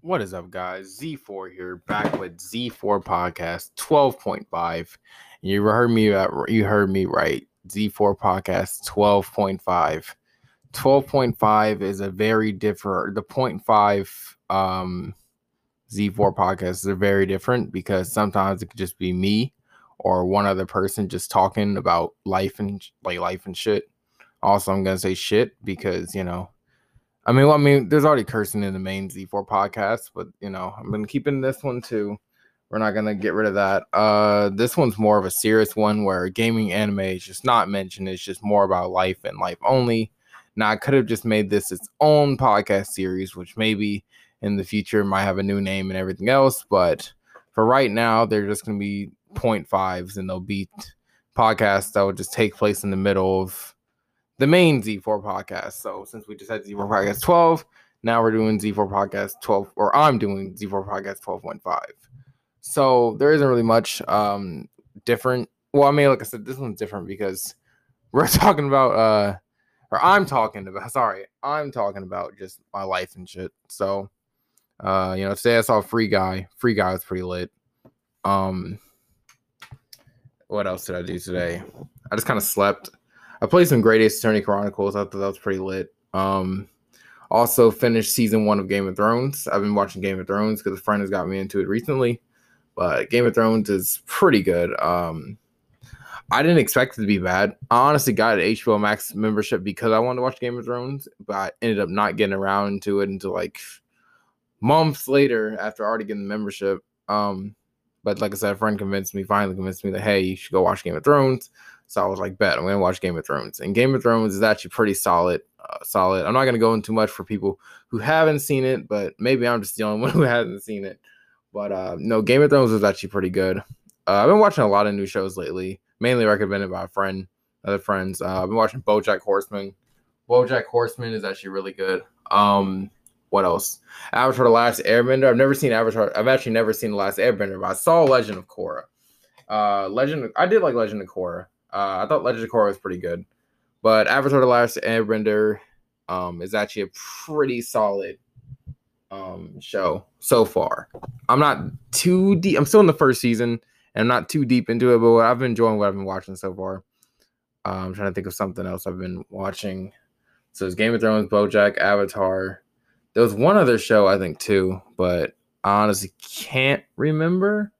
What is up, guys? Z4 here, back with Z4 Podcast 12.5. You heard me. You heard me right. Z4 Podcast 12.5. 12.5 is a very different. The 0.5 um, Z4 podcasts are very different because sometimes it could just be me or one other person just talking about life and like life and shit. Also, I'm gonna say shit because you know I mean, well, I mean, there's already cursing in the main Z4 podcast, but you know, I've been keeping this one too. We're not gonna get rid of that. Uh, this one's more of a serious one where gaming anime is just not mentioned. It's just more about life and life only. Now, I could have just made this its own podcast series, which maybe in the future might have a new name and everything else. But for right now, they're just gonna be 0.5s and they'll be podcasts that will just take place in the middle of the main Z4 podcast. So since we just had Z4 podcast 12, now we're doing Z4 podcast 12, or I'm doing Z4 podcast 12.5. So there isn't really much um different. Well, I mean, like I said, this one's different because we're talking about uh or I'm talking about sorry, I'm talking about just my life and shit. So uh, you know, today I saw Free Guy. Free Guy was pretty lit. Um what else did I do today? I just kind of slept. I played some Great Ace Attorney Chronicles. I thought that was pretty lit. Um, also finished season one of Game of Thrones. I've been watching Game of Thrones because a friend has got me into it recently. But Game of Thrones is pretty good. Um, I didn't expect it to be bad. I honestly got an HBO Max membership because I wanted to watch Game of Thrones, but I ended up not getting around to it until like months later after already getting the membership. Um, but like I said, a friend convinced me, finally convinced me that hey, you should go watch Game of Thrones. So I was like, bet I'm gonna watch Game of Thrones. And Game of Thrones is actually pretty solid. Uh, solid. I'm not gonna go into much for people who haven't seen it, but maybe I'm just the only one who hasn't seen it. But uh, no, Game of Thrones is actually pretty good. Uh, I've been watching a lot of new shows lately, mainly recommended by a friend, other friends. Uh, I've been watching BoJack Horseman. BoJack Horseman is actually really good. Um, what else? Avatar: The Last Airbender. I've never seen Avatar. I've actually never seen The Last Airbender, but I saw Legend of Korra. Uh, Legend. I did like Legend of Korra. Uh, I thought Legend of Korra was pretty good, but Avatar: The Last Airbender um, is actually a pretty solid um, show so far. I'm not too deep. I'm still in the first season, and I'm not too deep into it, but what I've been enjoying what I've been watching so far. Uh, I'm trying to think of something else I've been watching. So it's Game of Thrones, BoJack, Avatar. There was one other show I think too, but I honestly can't remember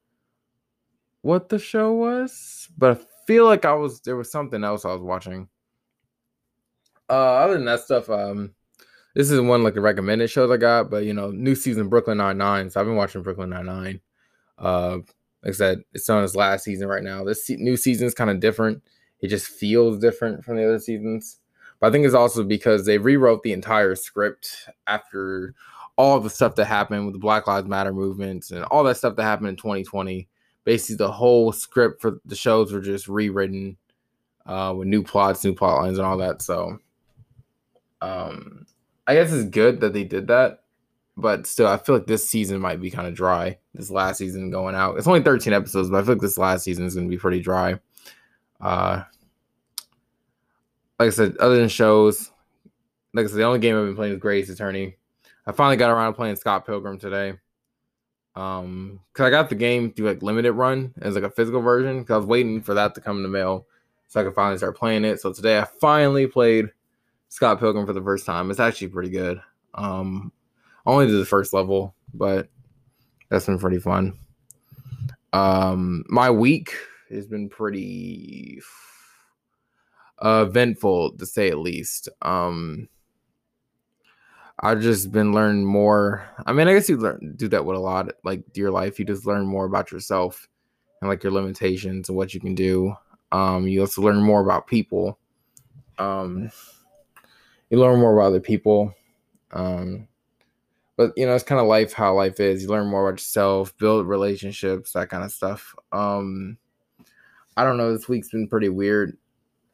what the show was. But feel like I was there was something else I was watching. Uh, other than that stuff, um, this is one like the recommended shows I got, but you know, new season Brooklyn Nine Nine. So I've been watching Brooklyn Nine Nine. Uh, like I said, it's on its last season right now. This se- new season is kind of different. It just feels different from the other seasons. But I think it's also because they rewrote the entire script after all the stuff that happened with the Black Lives Matter movements and all that stuff that happened in 2020 basically the whole script for the shows were just rewritten uh, with new plots, new plot lines, and all that. So, um, I guess it's good that they did that, but still, I feel like this season might be kind of dry. This last season going out, it's only 13 episodes, but I feel like this last season is going to be pretty dry. Uh, like I said, other than shows, like I said, the only game I've been playing is Ace Attorney. I finally got around to playing Scott Pilgrim today. Um, cause I got the game through like limited run as like a physical version. Cause I was waiting for that to come in the mail so I could finally start playing it. So today I finally played Scott Pilgrim for the first time. It's actually pretty good. Um, only to the first level, but that's been pretty fun. Um, my week has been pretty eventful to say at least. Um, I've just been learning more. I mean, I guess you learn do that with a lot, like your life. You just learn more about yourself and like your limitations and what you can do. Um, you also learn more about people. Um, you learn more about other people. Um, but you know, it's kind of life how life is. You learn more about yourself, build relationships, that kind of stuff. Um, I don't know. This week's been pretty weird,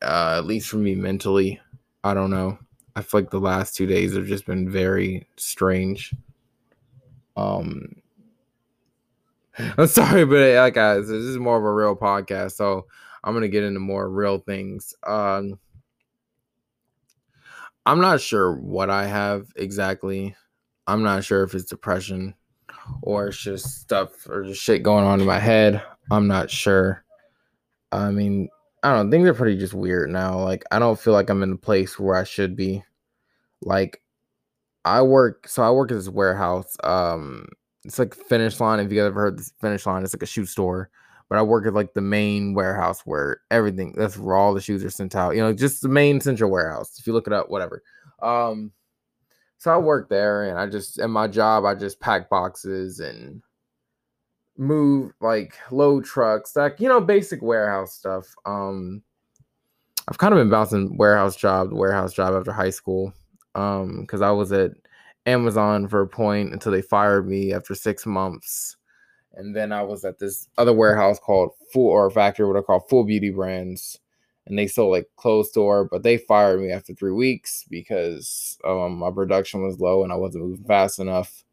uh, at least for me mentally. I don't know. I feel like the last two days have just been very strange. Um, I'm sorry, but like guys, this is more of a real podcast, so I'm gonna get into more real things. Um, I'm not sure what I have exactly. I'm not sure if it's depression or it's just stuff or just shit going on in my head. I'm not sure. I mean, I don't know, things are pretty just weird now. Like I don't feel like I'm in a place where I should be. Like I work so I work at this warehouse. Um it's like finish line. If you guys ever heard this finish line, it's like a shoe store. But I work at like the main warehouse where everything that's where all the shoes are sent out. You know, just the main central warehouse. If you look it up, whatever. Um so I work there and I just in my job I just pack boxes and move like load trucks, like you know, basic warehouse stuff. Um I've kind of been bouncing warehouse job to warehouse job after high school. Um, because I was at Amazon for a point until they fired me after six months. And then I was at this other warehouse called Full or Factory, what I call Full Beauty Brands and they sold like closed store, but they fired me after three weeks because um, my production was low and I wasn't moving fast enough.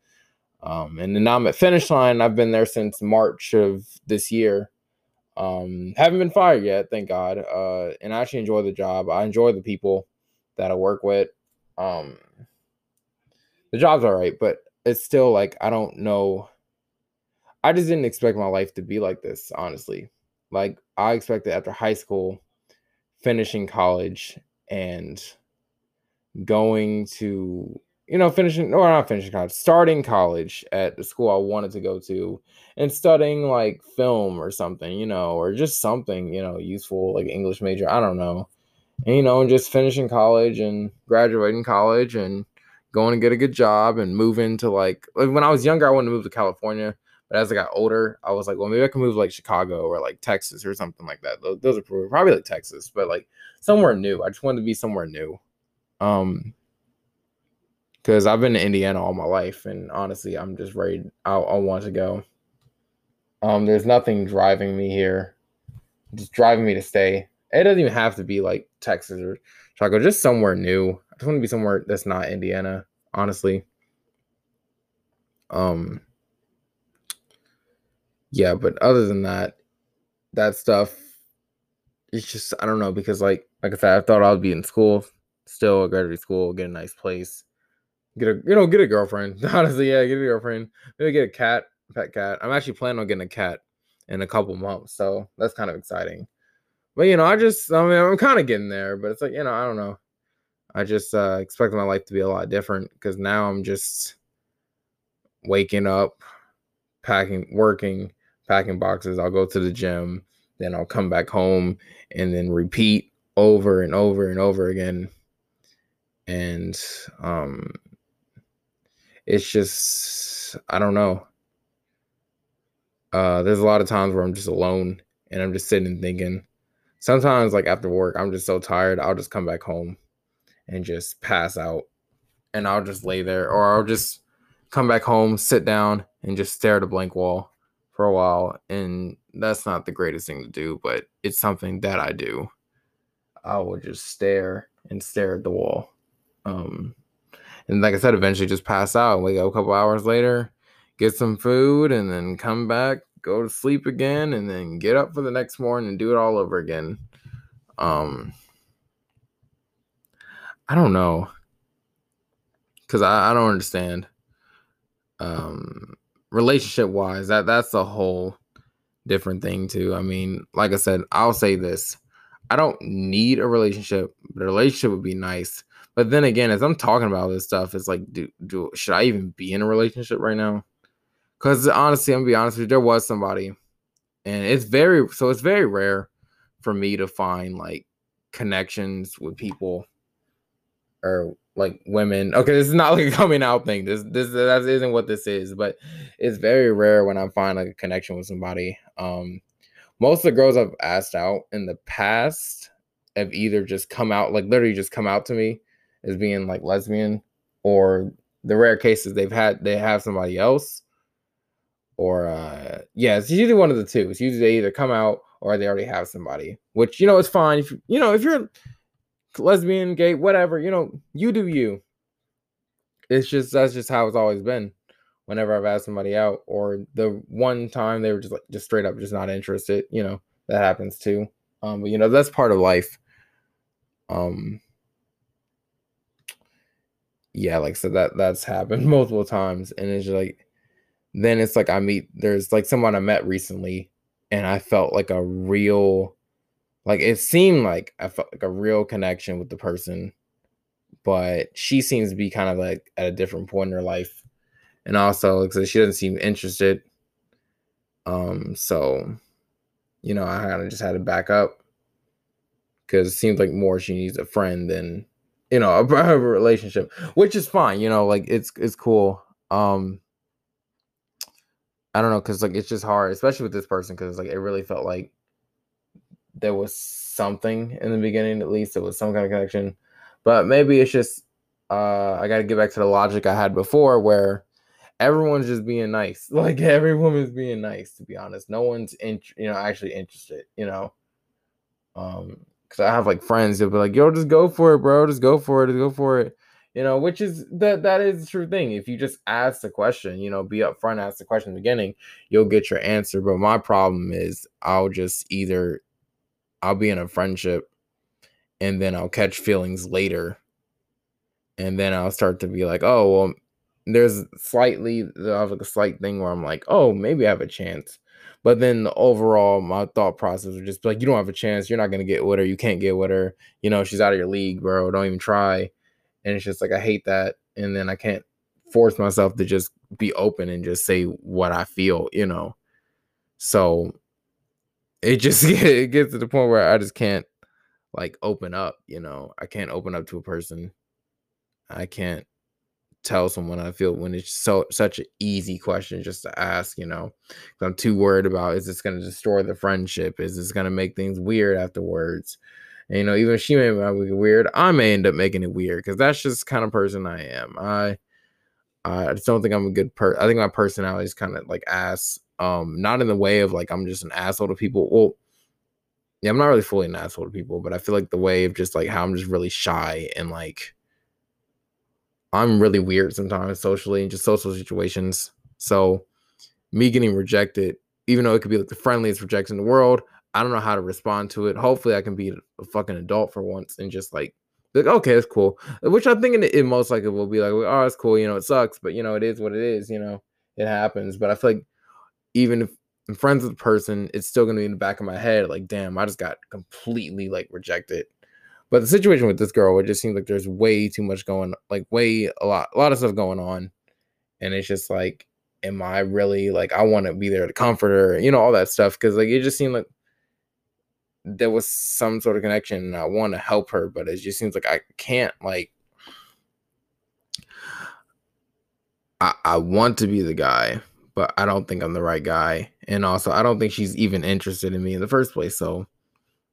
Um, and then I'm at finish line. I've been there since March of this year. Um, haven't been fired yet, thank God. Uh, and I actually enjoy the job. I enjoy the people that I work with. Um, the job's all right, but it's still like I don't know. I just didn't expect my life to be like this, honestly. Like I expected after high school finishing college and going to you know finishing or not finishing college starting college at the school i wanted to go to and studying like film or something you know or just something you know useful like english major i don't know and you know and just finishing college and graduating college and going to get a good job and move into like, like when i was younger i wanted to move to california but as I got older, I was like, well, maybe I can move like Chicago or like Texas or something like that. Those, those are probably like Texas, but like somewhere new. I just wanted to be somewhere new. Um, because I've been to Indiana all my life, and honestly, I'm just ready. I, I want to go. Um, there's nothing driving me here, just driving me to stay. It doesn't even have to be like Texas or Chicago, just somewhere new. I just want to be somewhere that's not Indiana, honestly. Um, yeah, but other than that, that stuff, it's just I don't know because like like I said, I thought I'd be in school, still go to school, get a nice place, get a you know get a girlfriend. Honestly, yeah, get a girlfriend. Maybe get a cat, pet cat. I'm actually planning on getting a cat in a couple months, so that's kind of exciting. But you know, I just I mean I'm kind of getting there, but it's like you know I don't know. I just uh, my life to be a lot different because now I'm just waking up, packing, working, packing boxes. I'll go to the gym, then I'll come back home and then repeat over and over and over again. And um it's just I don't know. Uh there's a lot of times where I'm just alone and I'm just sitting and thinking. Sometimes like after work, I'm just so tired, I'll just come back home and just pass out and I'll just lay there or I'll just come back home, sit down and just stare at a blank wall for a while and that's not the greatest thing to do but it's something that i do i will just stare and stare at the wall um and like i said eventually just pass out wake up a couple hours later get some food and then come back go to sleep again and then get up for the next morning and do it all over again um i don't know because I, I don't understand um relationship wise, that that's a whole different thing too. I mean, like I said, I'll say this. I don't need a relationship, but a relationship would be nice. But then again, as I'm talking about this stuff, it's like, do, do should I even be in a relationship right now? Because honestly, I'm gonna be honest with you, there was somebody, and it's very so it's very rare for me to find like connections with people or like women. Okay, this is not like a coming out thing. This this that isn't what this is, but it's very rare when I find like a connection with somebody. Um most of the girls I've asked out in the past have either just come out like literally just come out to me as being like lesbian or the rare cases they've had they have somebody else or uh yeah it's usually one of the two it's usually they either come out or they already have somebody which you know it's fine if you know if you're lesbian, gay, whatever, you know, you do you. It's just that's just how it's always been. Whenever I've asked somebody out, or the one time they were just like just straight up just not interested, you know, that happens too. Um, but you know, that's part of life. Um yeah, like so that that's happened multiple times, and it's like then it's like I meet there's like someone I met recently, and I felt like a real, like it seemed like I felt like a real connection with the person, but she seems to be kind of like at a different point in her life, and also because she doesn't seem interested. Um, so you know, I kind of just had to back up because it seems like more she needs a friend than you know a, a relationship, which is fine. You know, like it's it's cool. Um, I don't know, cause like it's just hard, especially with this person, because like it really felt like there was something in the beginning, at least it was some kind of connection. But maybe it's just uh I gotta get back to the logic I had before where everyone's just being nice. Like every woman's being nice, to be honest. No one's in you know actually interested, you know. Um, because I have like friends who'll be like, yo, just go for it, bro. Just go for it, just go for it you know, which is that that is the true thing. If you just ask the question, you know, be upfront, ask the question in the beginning, you'll get your answer. But my problem is I'll just either I'll be in a friendship and then I'll catch feelings later. And then I'll start to be like, oh well, there's slightly I have like a slight thing where I'm like, oh, maybe I have a chance. But then the overall, my thought process would just like, you don't have a chance. You're not gonna get with her. You can't get with her. You know, she's out of your league, bro. Don't even try and it's just like I hate that, and then I can't force myself to just be open and just say what I feel, you know. So it just it gets to the point where I just can't like open up, you know. I can't open up to a person. I can't tell someone I feel when it's so such an easy question just to ask, you know. I'm too worried about is this going to destroy the friendship? Is this going to make things weird afterwards? And, you know, even if she may it weird, I may end up making it weird because that's just kind of person I am. I I just don't think I'm a good person. I think my personality is kind of like ass. Um, not in the way of like I'm just an asshole to people. Well, yeah, I'm not really fully an asshole to people, but I feel like the way of just like how I'm just really shy and like I'm really weird sometimes socially and just social situations. So me getting rejected, even though it could be like the friendliest rejection in the world, I don't know how to respond to it. Hopefully, I can be a fucking adult for once and just like, like okay, it's cool. Which I'm thinking it, most likely will be like, oh, it's cool. You know, it sucks, but you know, it is what it is. You know, it happens. But I feel like even if I'm friends with the person, it's still gonna be in the back of my head, like, damn, I just got completely like rejected. But the situation with this girl, it just seems like there's way too much going, like way a lot, a lot of stuff going on, and it's just like, am I really like I want to be there to comfort her, you know, all that stuff, because like it just seemed like there was some sort of connection and I want to help her, but it just seems like I can't like I, I want to be the guy, but I don't think I'm the right guy. And also I don't think she's even interested in me in the first place. So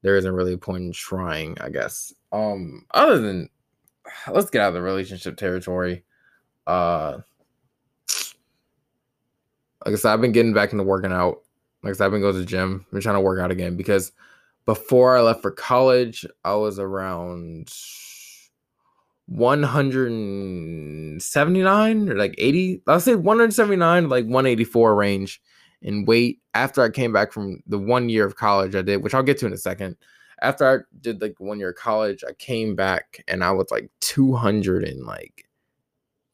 there isn't really a point in trying, I guess. Um other than let's get out of the relationship territory. Uh like I said, I've been getting back into working out. Like I said, I've been going to the gym. I've been trying to work out again because before I left for college, I was around 179 or like 80. I'll say 179 like 184 range in weight. After I came back from the one year of college I did, which I'll get to in a second. After I did like one year of college, I came back and I was like 200 and like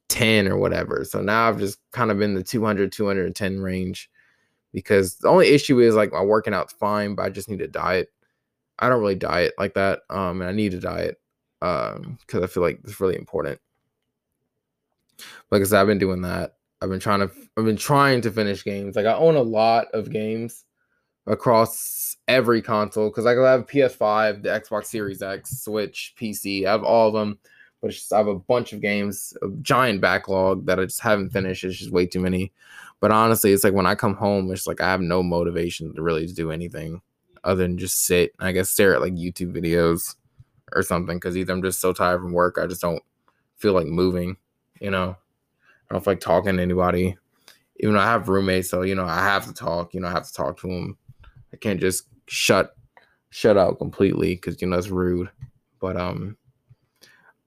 10 or whatever. So now I've just kind of been the 200, 210 range because the only issue is like my working out's fine, but I just need a diet. I don't really diet like that. Um, and I need a diet um because I feel like it's really important. Like I said, I've been doing that. I've been trying to I've been trying to finish games. Like I own a lot of games across every console because I have PS5, the Xbox Series X, Switch, PC. I have all of them, but just, I have a bunch of games, a giant backlog that I just haven't finished. It's just way too many. But honestly, it's like when I come home, it's like I have no motivation to really do anything other than just sit. And I guess stare at like YouTube videos or something because either I'm just so tired from work, I just don't feel like moving. You know, I don't like talking to anybody. Even though I have roommates, so you know I have to talk. You know, I have to talk to them. I can't just shut shut out completely because you know it's rude. But um,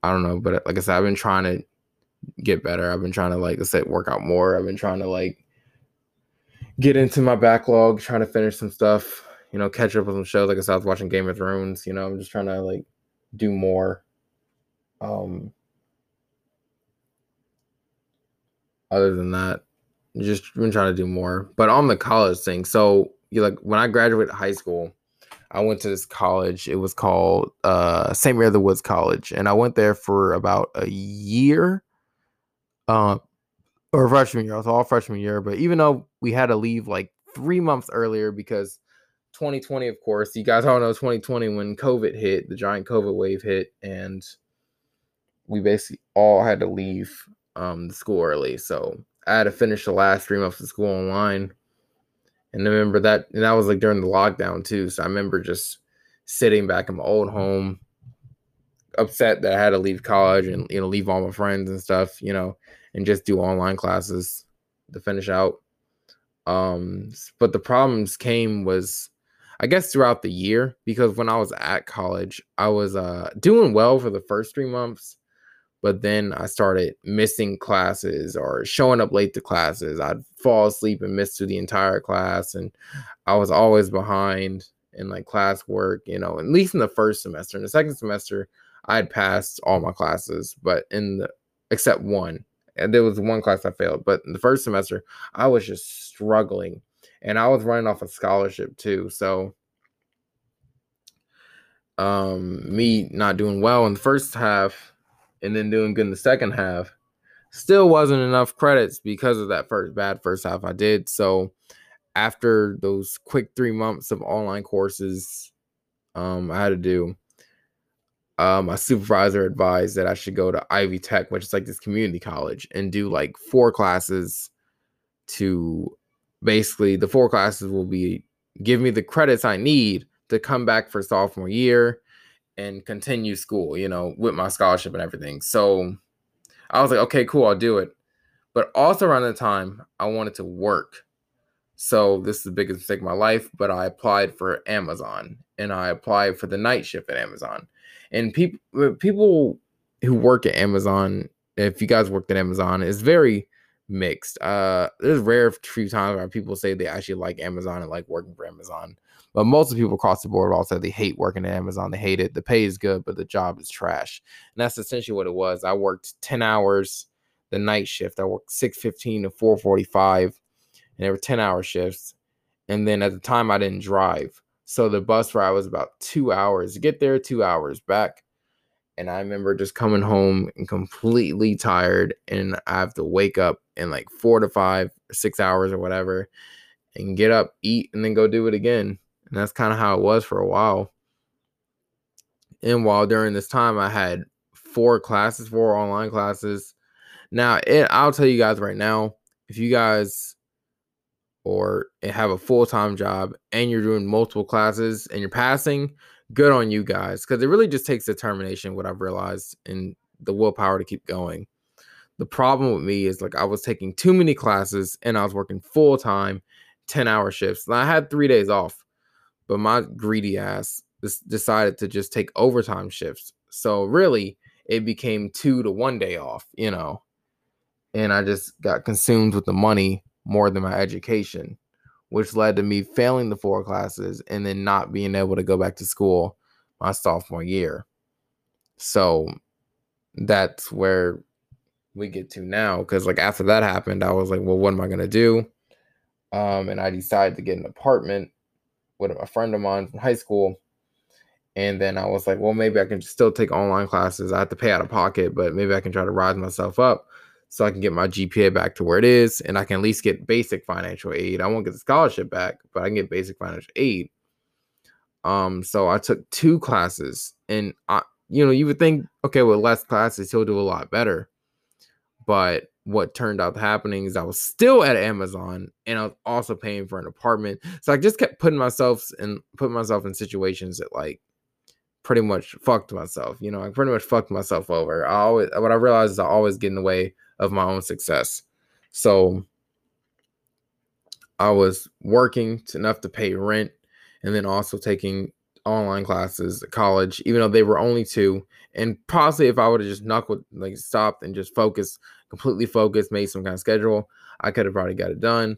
I don't know. But like I said, I've been trying to get better. I've been trying to like I said work out more. I've been trying to like get into my backlog, trying to finish some stuff you know, catch up with some shows. Like I said, I was watching Game of Thrones. You know, I'm just trying to like do more. Um, other than that, just been trying to do more. But on the college thing, so you like when I graduated high school, I went to this college. It was called uh, St. Mary of the Woods College, and I went there for about a year, uh, or freshman year. I was all freshman year, but even though we had to leave like three months earlier because 2020, of course, you guys all know 2020 when COVID hit, the giant COVID wave hit, and we basically all had to leave um, the school early. So I had to finish the last three months of school online. And I remember that, and that was like during the lockdown too. So I remember just sitting back in my old home, upset that I had to leave college and you know leave all my friends and stuff, you know, and just do online classes to finish out. Um, but the problems came was, I guess, throughout the year because when I was at college, I was uh doing well for the first three months, but then I started missing classes or showing up late to classes. I'd fall asleep and miss through the entire class, and I was always behind in like class work. You know, at least in the first semester. In the second semester, I had passed all my classes, but in the except one, and there was one class I failed. But in the first semester, I was just struggling, and I was running off a scholarship too. So um me not doing well in the first half and then doing good in the second half still wasn't enough credits because of that first bad first half I did. So after those quick three months of online courses um, I had to do, uh, my supervisor advised that I should go to Ivy Tech, which is like this community college, and do like four classes to basically the four classes will be give me the credits I need to come back for sophomore year and continue school, you know, with my scholarship and everything. So I was like, okay, cool, I'll do it. But also around the time, I wanted to work. So this is the biggest mistake of my life, but I applied for Amazon and I applied for the night shift at Amazon. And people uh, people who work at Amazon, if you guys worked at Amazon, it's very mixed. Uh there's rare few times where people say they actually like Amazon and like working for Amazon. But most of people across the board also they hate working at Amazon. They hate it. The pay is good, but the job is trash. And that's essentially what it was. I worked 10 hours the night shift. I worked 615 to 445. And they were 10 hour shifts. And then at the time I didn't drive. So the bus ride was about two hours to get there, two hours back. And I remember just coming home and completely tired. And I have to wake up in like four to five, six hours or whatever, and get up, eat, and then go do it again. And that's kind of how it was for a while. And while during this time, I had four classes, four online classes. Now, it, I'll tell you guys right now, if you guys or eh, have a full time job and you're doing multiple classes and you're passing, good on you guys. Because it really just takes determination, what I've realized, and the willpower to keep going. The problem with me is like I was taking too many classes and I was working full time, 10 hour shifts. And I had three days off but my greedy ass decided to just take overtime shifts. So really, it became two to one day off, you know. And I just got consumed with the money more than my education, which led to me failing the four classes and then not being able to go back to school my sophomore year. So that's where we get to now. Cause like after that happened, I was like, well, what am I gonna do? Um, and I decided to get an apartment with a friend of mine from high school. And then I was like, well, maybe I can still take online classes. I have to pay out of pocket, but maybe I can try to rise myself up so I can get my GPA back to where it is and I can at least get basic financial aid. I won't get the scholarship back, but I can get basic financial aid. Um, so I took two classes and I, you know, you would think, okay, with less classes, he'll do a lot better. But what turned out happening is I was still at Amazon and I was also paying for an apartment. So I just kept putting myself and putting myself in situations that like pretty much fucked myself. You know, I pretty much fucked myself over. I always what I realized is I always get in the way of my own success. So I was working enough to pay rent and then also taking online classes at college, even though they were only two. And possibly if I would have just knuckled, like stopped and just focused completely focused, made some kind of schedule, I could have probably got it done.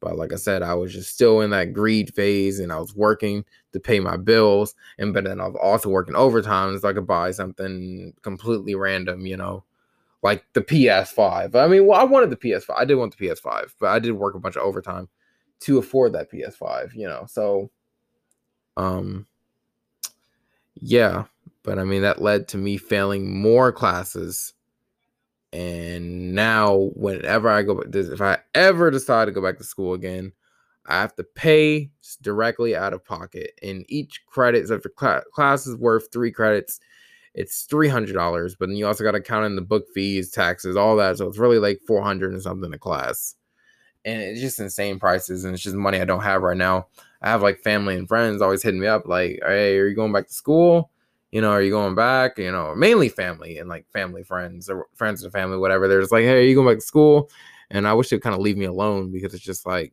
But like I said, I was just still in that greed phase and I was working to pay my bills. And but then I was also working overtime so I could buy something completely random, you know, like the PS5. I mean, well, I wanted the PS5. I did want the PS5, but I did work a bunch of overtime to afford that PS5, you know. So um yeah, but I mean that led to me failing more classes. And now whenever I go if I ever decide to go back to school again, I have to pay directly out of pocket. And each credit, so if your class is worth three credits, it's three hundred dollars. But then you also got to count in the book fees, taxes, all that. So it's really like four hundred and something a class. And it's just insane prices, and it's just money I don't have right now. I have like family and friends always hitting me up, like, "Hey, are you going back to school? You know, are you going back? You know, mainly family and like family friends or friends and family, whatever. They're just like, "Hey, are you going back to school?" And I wish they'd kind of leave me alone because it's just like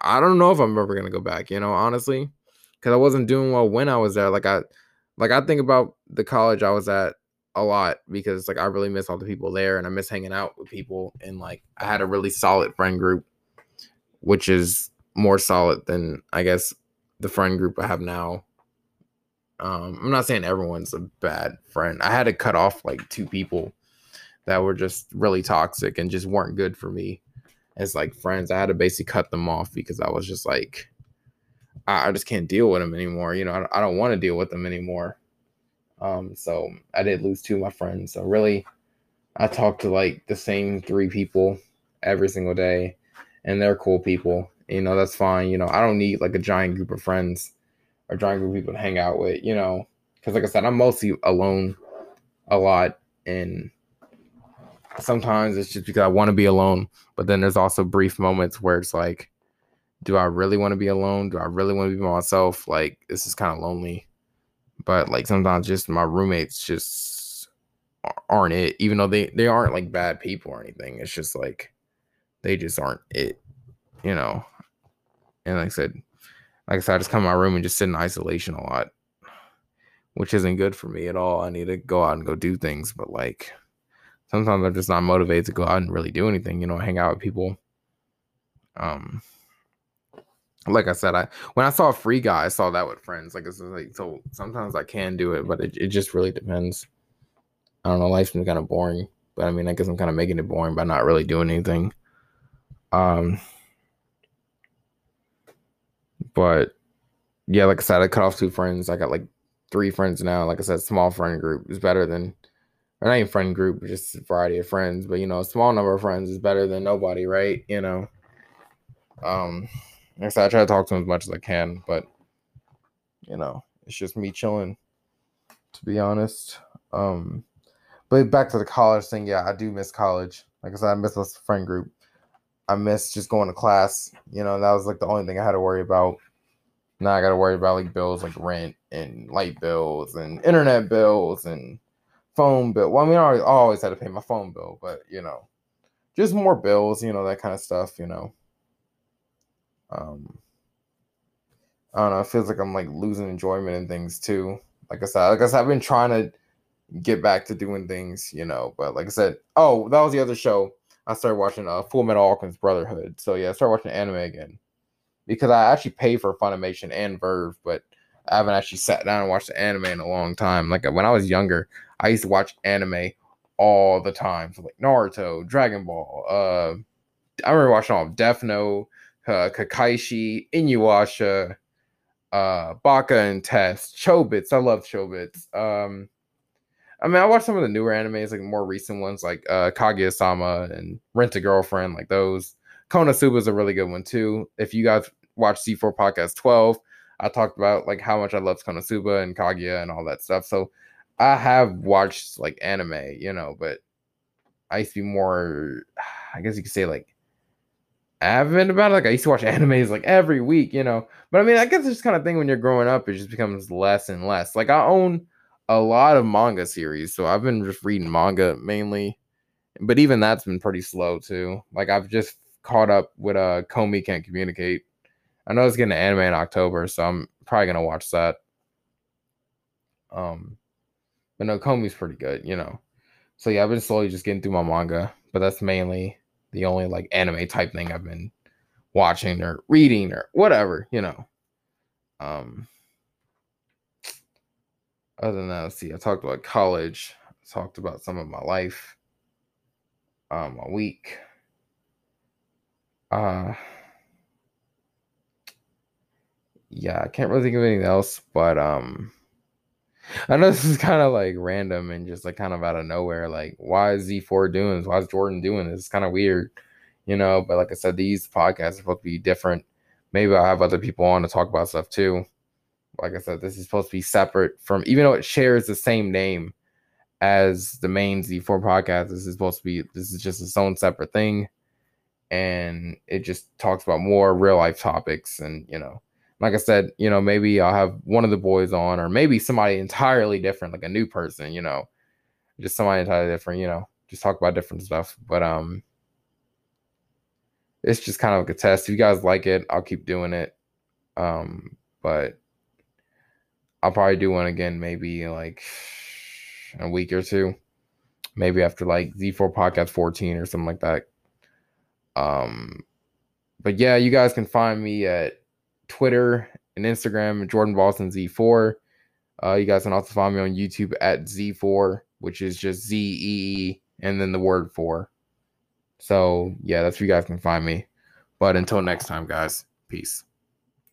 I don't know if I'm ever gonna go back. You know, honestly, because I wasn't doing well when I was there. Like I, like I think about the college I was at a lot because like I really miss all the people there and I miss hanging out with people and like I had a really solid friend group, which is more solid than I guess the friend group I have now. Um, I'm not saying everyone's a bad friend. I had to cut off like two people that were just really toxic and just weren't good for me as like friends. I had to basically cut them off because I was just like, I, I just can't deal with them anymore. You know, I, I don't want to deal with them anymore. Um, so I did lose two of my friends. So really, I talk to like the same three people every single day, and they're cool people. You know, that's fine. You know, I don't need like a giant group of friends or giant group of people to hang out with. You know, because like I said, I'm mostly alone a lot, and sometimes it's just because I want to be alone. But then there's also brief moments where it's like, do I really want to be alone? Do I really want to be by myself? Like, this is kind of lonely. But like sometimes just my roommates just aren't it, even though they, they aren't like bad people or anything. It's just like they just aren't it, you know. And like I said, like I said, I just come in my room and just sit in isolation a lot, which isn't good for me at all. I need to go out and go do things, but like sometimes I'm just not motivated to go out and really do anything, you know, hang out with people. Um, like I said, I when I saw free guy, I saw that with friends. Like it's like so sometimes I can do it, but it, it just really depends. I don't know, life's been kind of boring. But I mean I guess I'm kind of making it boring by not really doing anything. Um but yeah, like I said, I cut off two friends. I got like three friends now. Like I said, small friend group is better than or not even friend group, just a variety of friends. But you know, a small number of friends is better than nobody, right? You know. Um, like I try to talk to him as much as I can, but you know, it's just me chilling, to be honest. Um, but back to the college thing, yeah, I do miss college. Like I said, I miss this friend group. I miss just going to class. You know, that was like the only thing I had to worry about. Now I got to worry about like bills like rent and light bills and internet bills and phone bill. Well, I mean, I always, I always had to pay my phone bill, but you know, just more bills, you know, that kind of stuff, you know. Um, I don't know. It feels like I'm like losing enjoyment in things too. Like I said, like I said, I've been trying to get back to doing things, you know. But like I said, oh, that was the other show. I started watching uh, Full Metal Alchemist Brotherhood. So yeah, I started watching anime again because I actually pay for Funimation and VRV, but I haven't actually sat down and watched the anime in a long time. Like when I was younger, I used to watch anime all the time. So like Naruto, Dragon Ball. Uh, I remember watching all of Death Note, uh, Kekkaishi, Inuyasha, uh, Baka and Test, Chobits. I love Chobits. Um, I mean, I watched some of the newer animes, like more recent ones, like uh, Kaguya-sama and Rent a Girlfriend, like those. Konosuba is a really good one too. If you guys watch Z4 Podcast 12, I talked about like how much I love Konosuba and Kaguya and all that stuff. So I have watched like anime, you know, but I used to be more, I guess you could say like avid about it. Like I used to watch animes like every week, you know. But I mean, I guess this kind of thing when you're growing up, it just becomes less and less. Like I own a lot of manga series, so I've been just reading manga mainly. But even that's been pretty slow too. Like I've just caught up with uh Komi Can't Communicate. I know it's getting an anime in October, so I'm probably gonna watch that. Um, but no, Komi's pretty good, you know. So yeah, I've been slowly just getting through my manga, but that's mainly the only like anime type thing I've been watching or reading or whatever, you know. Um other than that, see, I talked about college. talked about some of my life, um, my week. Uh, yeah, I can't really think of anything else, but um, I know this is kind of like random and just like kind of out of nowhere. Like, why is Z4 doing this? Why is Jordan doing this? It's kind of weird, you know. But like I said, these podcasts are supposed to be different. Maybe I'll have other people on to talk about stuff too. Like I said, this is supposed to be separate from, even though it shares the same name as the main Z4 podcast. This is supposed to be, this is just its own separate thing. And it just talks about more real life topics and, you know, like I said, you know, maybe I'll have one of the boys on, or maybe somebody entirely different, like a new person, you know, just somebody entirely different, you know, just talk about different stuff. But um, it's just kind of like a test. If you guys like it, I'll keep doing it. Um, but I'll probably do one again, maybe like a week or two, maybe after like Z4 podcast 14 or something like that. Um, but yeah, you guys can find me at Twitter and Instagram, Jordan Boston Z4. Uh, you guys can also find me on YouTube at Z4, which is just Z E E and then the word four. So yeah, that's where you guys can find me. But until next time, guys, peace.